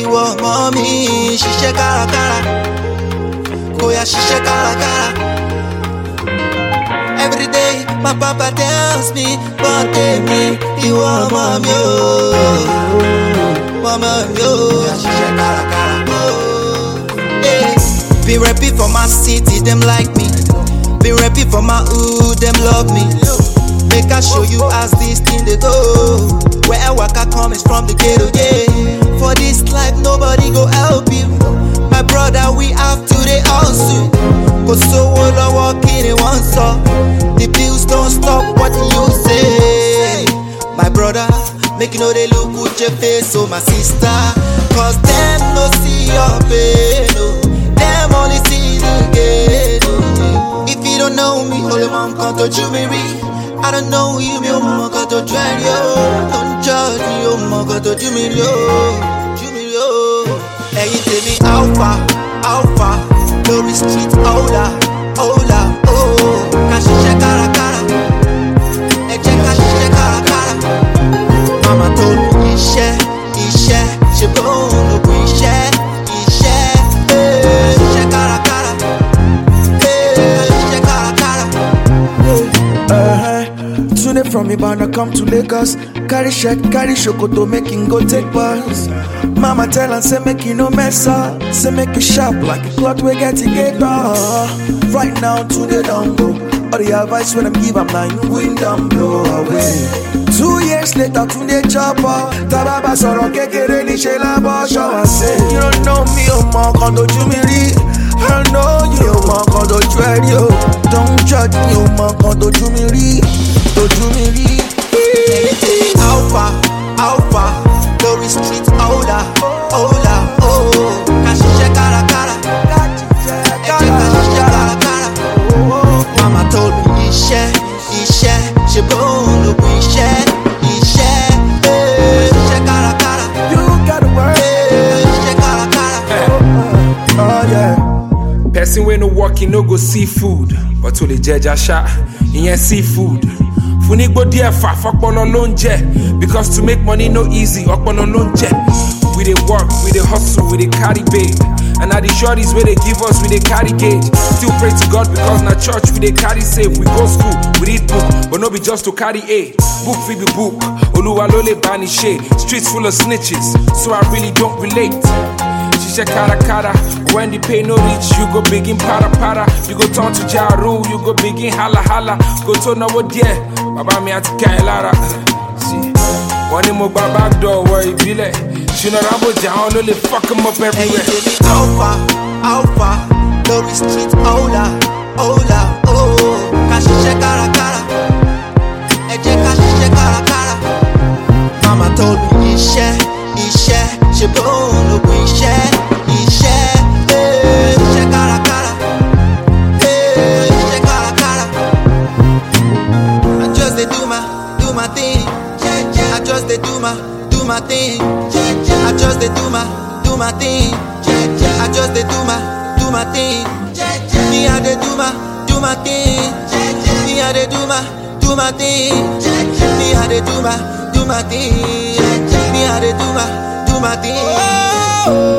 ìwọ ọmọ mi ṣiṣẹ́ kárakára kó yá ṣiṣẹ́ kárakára. Every day my papa tells me birthday mi ìwọ ọmọ mi o ọmọ mi o yá ṣiṣẹ́. Be repping for my city, them like me. Be repping for my hood, them love me. Make I show you as this thing they go. Is from the ghetto, yeah. For this life, nobody go help you. My brother, we have to they hustle. Cause so all I walk in it once up. The bills don't stop, what you say? My brother, make you know they look good your face, so my sister. Cause them no see your pain, oh. Them only see the oh. If you don't know me, only hold on, come to Jumiri. I don't know you, me, oh, mama, got to try yo. Don't judge me, oh, mama, got to Jumiri, oh. Jumiri, oh. Hey, you tell me how far, how far. Glory Street, hola, hola, From Ibadan come to Lagos. Carry shirt, carry shokoto, make him go take bus. Mama tell am say make you no mess up. Say make you sharp like a cloth we get together. Right now, today don't go. All the advice when I'm give, I'm like wind and blow away. Two years later, Tunde chopper. Tababa sọ̀rọ̀ kékeré níṣẹ́ lábọ́ ṣọ́wá say. You don't know me, ọmọ kan dojú mi rí. I don't know you, ọmọ kan dojú ẹ rí o. Don't judge me, ọmọ kan dojú mi rí. Iṣẹ́, iṣẹ́, ṣe bóun lògùn iṣẹ́, iṣẹ́, eh, ṣiṣẹ́ kárakára. You gotta work. Eh, ṣiṣẹ́ kárakára. Oh yeah. Person wey no work, he no go see food. But to lè jẹja ṣá, ìyẹn seafood. Funigbo díẹ̀ fà fọpọlọ ló ń jẹ. Because to make money no easy, ọpọlọ ló ń jẹ. We dey work, we dey hustle, we dey carry babe. And na the shorties wey dey give us, we dey carry gauge. Still pray to God because na church we dey carry save. We go school, we read book, but no be just to carry A. Book fit be book, Olúwa ló lè bá ní ṣe. Streets full of snitches, so I really don't relate. Ṣiṣẹ́ kárakára, when the pay no reach, you go begin para para. You go turn to jaru, you go begin hala hala. Go tó náwó díẹ̀, bàbá mi àti ká lára. See, Wọ́n ní mo gba backdoor wọ ìbílẹ̀. Ṣìnà rábò jà wọn ló lè fuck 'em up everywhere. how far, how far? Glory Street, hola, hola, oh. Kashisha kara kara. Ẹ jẹ́ ká ṣiṣẹ́ kárakára. Mama told me iṣẹ́, iṣẹ́, ṣe bóun lògùn iṣẹ́, do my, thing. Me I do my, do my thing. Oh.